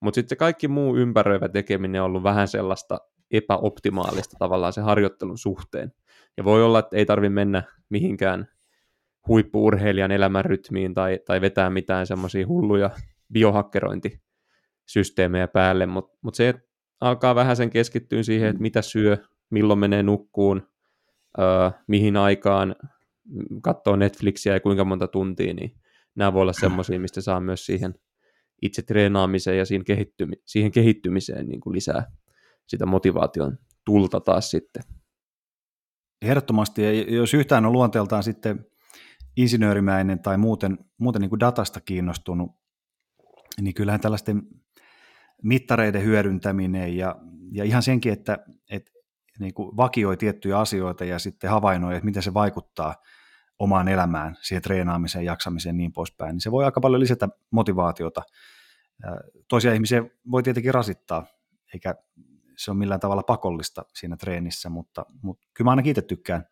mutta sitten se kaikki muu ympäröivä tekeminen on ollut vähän sellaista epäoptimaalista tavallaan se harjoittelun suhteen. Ja voi olla, että ei tarvitse mennä mihinkään huippuurheilijan elämänrytmiin tai, tai vetää mitään semmoisia hulluja biohakkerointisysteemejä päälle, mutta mut se alkaa vähän sen keskittyä siihen, että mitä syö, milloin menee nukkuun, öö, mihin aikaan katsoo Netflixiä ja kuinka monta tuntia, niin nämä voi olla semmoisia, mistä saa myös siihen itse treenaamiseen ja siihen, kehittymi- siihen kehittymiseen niin kuin lisää sitä motivaation tulta taas sitten. Ehdottomasti, ja jos yhtään on luonteeltaan sitten insinöörimäinen tai muuten, muuten niin kuin datasta kiinnostunut, niin kyllähän tällaisten mittareiden hyödyntäminen ja, ja ihan senkin, että, että niin kuin vakioi tiettyjä asioita ja sitten havainnoi, että miten se vaikuttaa omaan elämään, siihen treenaamiseen, jaksamiseen ja niin poispäin, niin se voi aika paljon lisätä motivaatiota. Toisia ihmisiä voi tietenkin rasittaa, eikä se ole millään tavalla pakollista siinä treenissä, mutta, mutta kyllä mä ainakin itse tykkään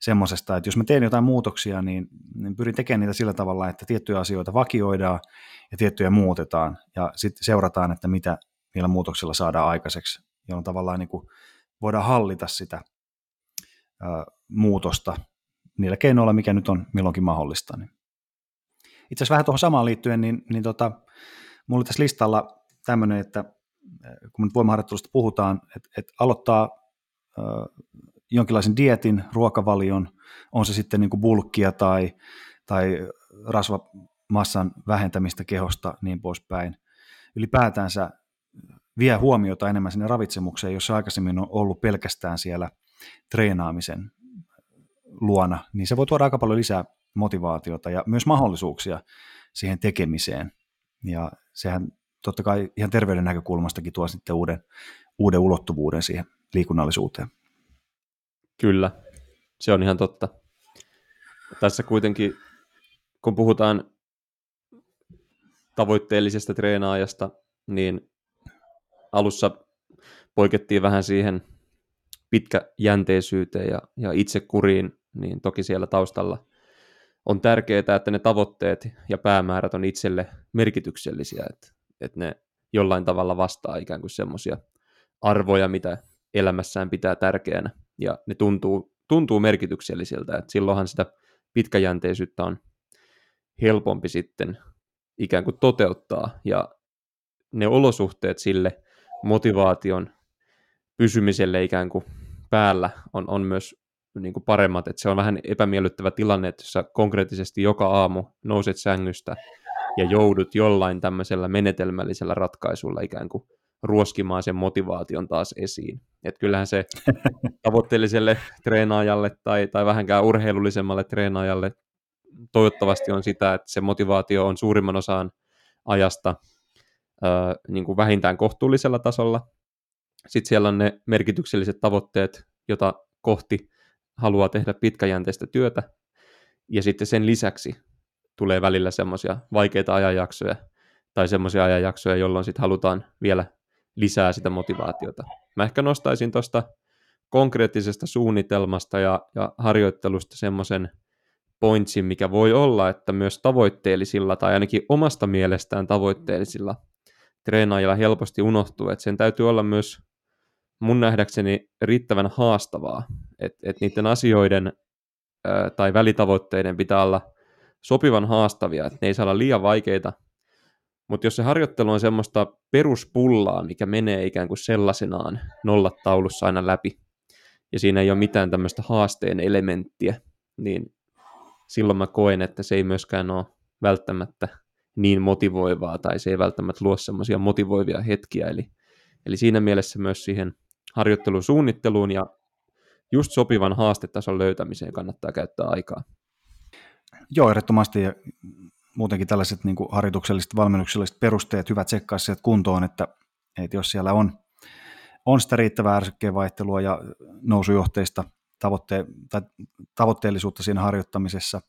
semmoisesta, että jos mä teen jotain muutoksia, niin, niin pyrin tekemään niitä sillä tavalla, että tiettyjä asioita vakioidaan ja tiettyjä muutetaan ja sitten seurataan, että mitä niillä muutoksilla saadaan aikaiseksi, jolloin tavallaan niin kuin voidaan hallita sitä ää, muutosta niillä keinoilla, mikä nyt on milloinkin mahdollista. Niin. Itse asiassa vähän tuohon samaan liittyen, niin, niin tota, mulla oli tässä listalla tämmöinen, että kun nyt voimaharjoittelusta puhutaan, että, että aloittaa äh, jonkinlaisen dietin, ruokavalion, on se sitten niin kuin bulkkia tai, tai rasvamassan vähentämistä kehosta, niin poispäin. Ylipäätänsä vie huomiota enemmän sinne ravitsemukseen, jossa aikaisemmin on ollut pelkästään siellä treenaamisen luona, niin se voi tuoda aika paljon lisää motivaatiota ja myös mahdollisuuksia siihen tekemiseen. Ja sehän totta kai ihan terveyden näkökulmastakin tuo sitten uuden, uuden ulottuvuuden siihen liikunnallisuuteen. Kyllä, se on ihan totta. Tässä kuitenkin, kun puhutaan tavoitteellisesta treenaajasta, niin alussa poikettiin vähän siihen pitkäjänteisyyteen ja, ja itsekuriin, niin toki siellä taustalla on tärkeää, että ne tavoitteet ja päämäärät on itselle merkityksellisiä, että, että ne jollain tavalla vastaa ikään kuin semmoisia arvoja, mitä elämässään pitää tärkeänä, ja ne tuntuu, tuntuu merkityksellisiltä, että silloinhan sitä pitkäjänteisyyttä on helpompi sitten ikään kuin toteuttaa, ja ne olosuhteet sille motivaation pysymiselle ikään kuin päällä on, on myös niin kuin paremmat, että se on vähän epämiellyttävä tilanne, että sä konkreettisesti joka aamu nouset sängystä ja joudut jollain tämmöisellä menetelmällisellä ratkaisulla ikään kuin ruoskimaan sen motivaation taas esiin. Että kyllähän se tavoitteelliselle treenaajalle tai, tai vähänkään urheilullisemmalle treenaajalle toivottavasti on sitä, että se motivaatio on suurimman osan ajasta ö, niin kuin vähintään kohtuullisella tasolla. Sitten siellä on ne merkitykselliset tavoitteet, jota kohti haluaa tehdä pitkäjänteistä työtä, ja sitten sen lisäksi tulee välillä semmoisia vaikeita ajanjaksoja tai semmoisia ajanjaksoja, jolloin sitten halutaan vielä lisää sitä motivaatiota. Mä ehkä nostaisin tuosta konkreettisesta suunnitelmasta ja, ja harjoittelusta semmoisen pointsin, mikä voi olla, että myös tavoitteellisilla tai ainakin omasta mielestään tavoitteellisilla treenaajilla helposti unohtuu, että sen täytyy olla myös mun nähdäkseni riittävän haastavaa, että et niiden asioiden ää, tai välitavoitteiden pitää olla sopivan haastavia, että ne ei saa olla liian vaikeita, mutta jos se harjoittelu on semmoista peruspullaa, mikä menee ikään kuin sellaisenaan nollataulussa aina läpi, ja siinä ei ole mitään tämmöistä haasteen elementtiä, niin silloin mä koen, että se ei myöskään ole välttämättä niin motivoivaa, tai se ei välttämättä luo semmoisia motivoivia hetkiä, eli, eli siinä mielessä myös siihen harjoittelun suunnitteluun ja just sopivan haastetason löytämiseen kannattaa käyttää aikaa. Joo, ehdottomasti ja muutenkin tällaiset niin kuin harjoitukselliset, valmennukselliset perusteet, hyvät tsekkaa sieltä kuntoon, että, että jos siellä on, on sitä riittävää ärsykkeen vaihtelua ja nousujohteista tavoitte- tai tavoitteellisuutta siinä harjoittamisessa,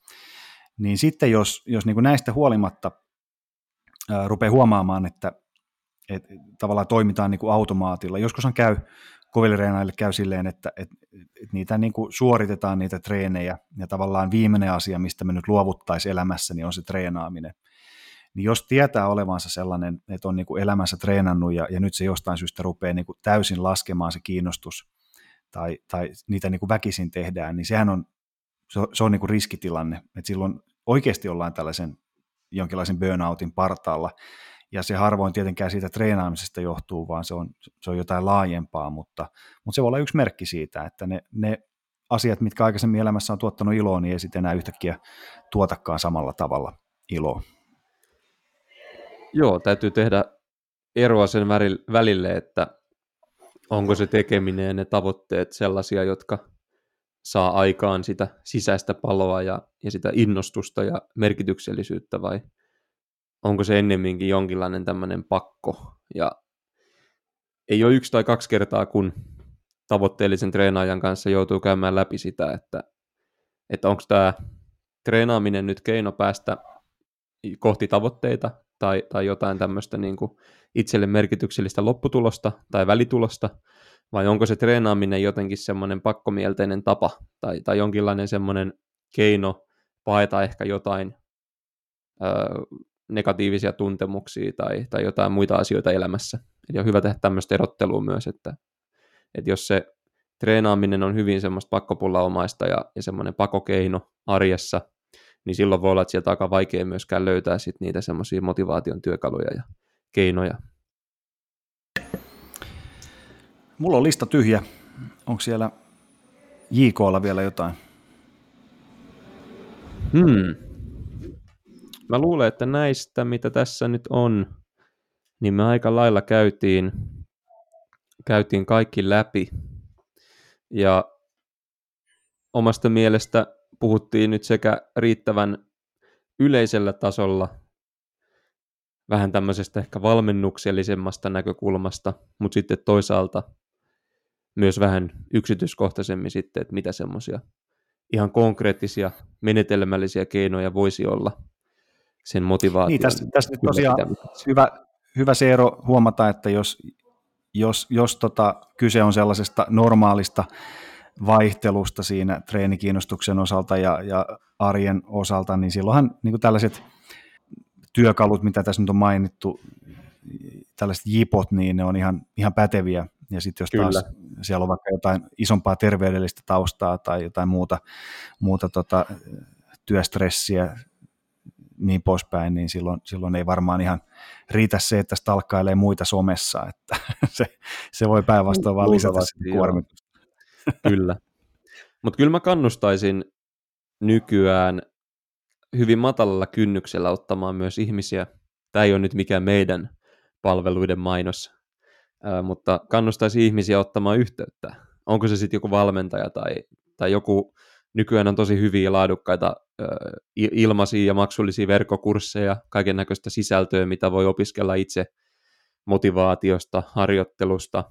niin sitten jos, jos niin kuin näistä huolimatta ää, rupeaa huomaamaan, että, että tavallaan toimitaan niin kuin automaatilla. Joskushan käy koville käy silleen, että, että, että niitä niin kuin suoritetaan niitä treenejä. Ja tavallaan viimeinen asia, mistä me nyt luovuttaisiin elämässä, niin on se treenaaminen. Niin jos tietää olevansa sellainen, että on niin kuin elämänsä treenannut ja, ja nyt se jostain syystä rupeaa niin kuin täysin laskemaan se kiinnostus tai, tai niitä niin kuin väkisin tehdään, niin sehän on, se on, se on niin kuin riskitilanne, että silloin oikeasti ollaan tällaisen jonkinlaisen burnoutin partaalla, ja se harvoin tietenkään siitä treenaamisesta johtuu, vaan se on, se on jotain laajempaa, mutta, mutta se voi olla yksi merkki siitä, että ne, ne asiat, mitkä aikaisemmin elämässä on tuottanut iloa, niin ei sitten enää yhtäkkiä tuotakaan samalla tavalla iloa. Joo, täytyy tehdä eroa sen välille, että onko se tekeminen ja ne tavoitteet sellaisia, jotka saa aikaan sitä sisäistä paloa ja, ja sitä innostusta ja merkityksellisyyttä vai onko se ennemminkin jonkinlainen tämmöinen pakko? Ja ei ole yksi tai kaksi kertaa, kun tavoitteellisen treenaajan kanssa joutuu käymään läpi sitä, että, että onko tämä treenaaminen nyt keino päästä kohti tavoitteita tai, tai jotain tämmöistä niin kuin itselle merkityksellistä lopputulosta tai välitulosta, vai onko se treenaaminen jotenkin semmoinen pakkomielteinen tapa tai, tai jonkinlainen semmoinen keino paeta ehkä jotain ö, negatiivisia tuntemuksia tai, tai jotain muita asioita elämässä. Eli on hyvä tehdä tämmöistä erottelua myös, että, että jos se treenaaminen on hyvin semmoista pakkopullaomaista ja, ja semmoinen pakokeino arjessa, niin silloin voi olla, että sieltä aika vaikea myöskään löytää sit niitä semmoisia motivaation työkaluja ja keinoja. Mulla on lista tyhjä. Onko siellä JKlla vielä jotain? Hmm. Mä luulen, että näistä, mitä tässä nyt on, niin me aika lailla käytiin, käytiin kaikki läpi. Ja omasta mielestä puhuttiin nyt sekä riittävän yleisellä tasolla vähän tämmöisestä ehkä valmennuksellisemmasta näkökulmasta, mutta sitten toisaalta myös vähän yksityiskohtaisemmin sitten, että mitä semmoisia ihan konkreettisia menetelmällisiä keinoja voisi olla sen motivaation. Niin, tässä, tässä nyt tosiaan hyvä, hyvä se ero huomata, että jos, jos, jos tota, kyse on sellaisesta normaalista vaihtelusta siinä treenikiinnostuksen osalta ja, ja arjen osalta, niin silloinhan niin tällaiset työkalut, mitä tässä nyt on mainittu, tällaiset jipot, niin ne on ihan, ihan päteviä. Ja sitten jos Kyllä. taas siellä on vaikka jotain isompaa terveydellistä taustaa tai jotain muuta, muuta tota, työstressiä, niin poispäin, niin silloin, silloin ei varmaan ihan riitä se, että stalkkailee muita somessa, että se, se voi päinvastoin vaan lisätä kuormitusta. Kyllä. Mutta kyllä mä kannustaisin nykyään hyvin matalalla kynnyksellä ottamaan myös ihmisiä. Tämä ei ole nyt mikään meidän palveluiden mainos, mutta kannustaisin ihmisiä ottamaan yhteyttä. Onko se sitten joku valmentaja tai, tai joku, nykyään on tosi hyviä laadukkaita ilmaisia ja maksullisia verkkokursseja, kaiken näköistä sisältöä, mitä voi opiskella itse motivaatiosta, harjoittelusta,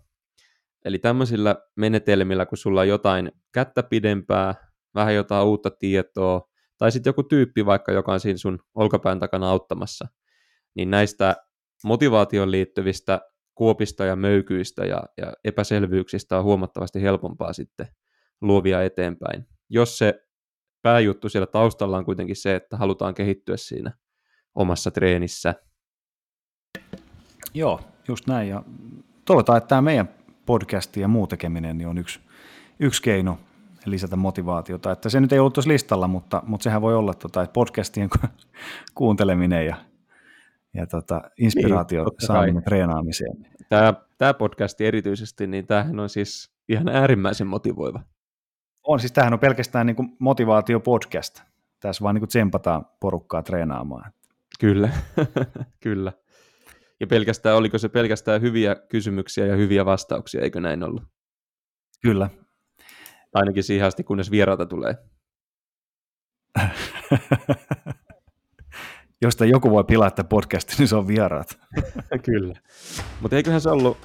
Eli tämmöisillä menetelmillä, kun sulla on jotain kättä pidempää, vähän jotain uutta tietoa, tai sitten joku tyyppi vaikka, joka on siinä sun olkapään takana auttamassa, niin näistä motivaation liittyvistä kuopista ja möykyistä ja, ja epäselvyyksistä on huomattavasti helpompaa sitten luovia eteenpäin. Jos se pääjuttu siellä taustalla on kuitenkin se, että halutaan kehittyä siinä omassa treenissä. Joo, just näin. Ja toivotaan, että tämä meidän podcasti ja muu tekeminen niin on yksi, yksi keino lisätä motivaatiota. Että se nyt ei ollut tuossa listalla, mutta, mutta sehän voi olla tota, että podcastien kuunteleminen ja, ja tota, inspiraatio niin, saaminen treenaamiseen. Tämä, tämä podcasti erityisesti, niin tämähän on siis ihan äärimmäisen motivoiva. On, siis tämähän on pelkästään niin kuin motivaatio-podcast. Tässä vaan niin kuin tsempataan porukkaa treenaamaan. Kyllä, kyllä. Ja pelkästään, oliko se pelkästään hyviä kysymyksiä ja hyviä vastauksia, eikö näin ollut? Kyllä. Ainakin siihen asti, kunnes vieraata tulee. Josta joku voi pilata podcastin, niin se on vieraat. Kyllä. Mutta eiköhän se ollut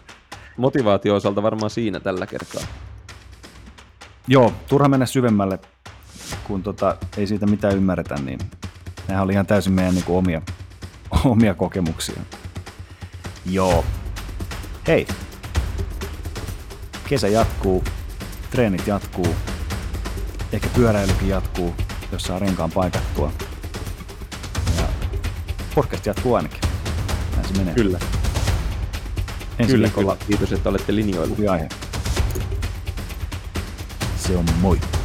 motivaatio-osalta varmaan siinä tällä kertaa. Joo, turha mennä syvemmälle, kun tota, ei siitä mitään ymmärretä, niin nehän oli ihan täysin meidän niin kuin, omia, omia kokemuksia. Joo. Hei. Kesä jatkuu, treenit jatkuu, ehkä pyöräilykin jatkuu, jos saa renkaan paikattua. Ja podcast jatkuu ainakin. Näin se menee. Kyllä. Ensi Kyllä, viikolla kyllä. Kiitos, että olette linjoilla. aihe. Se on moi.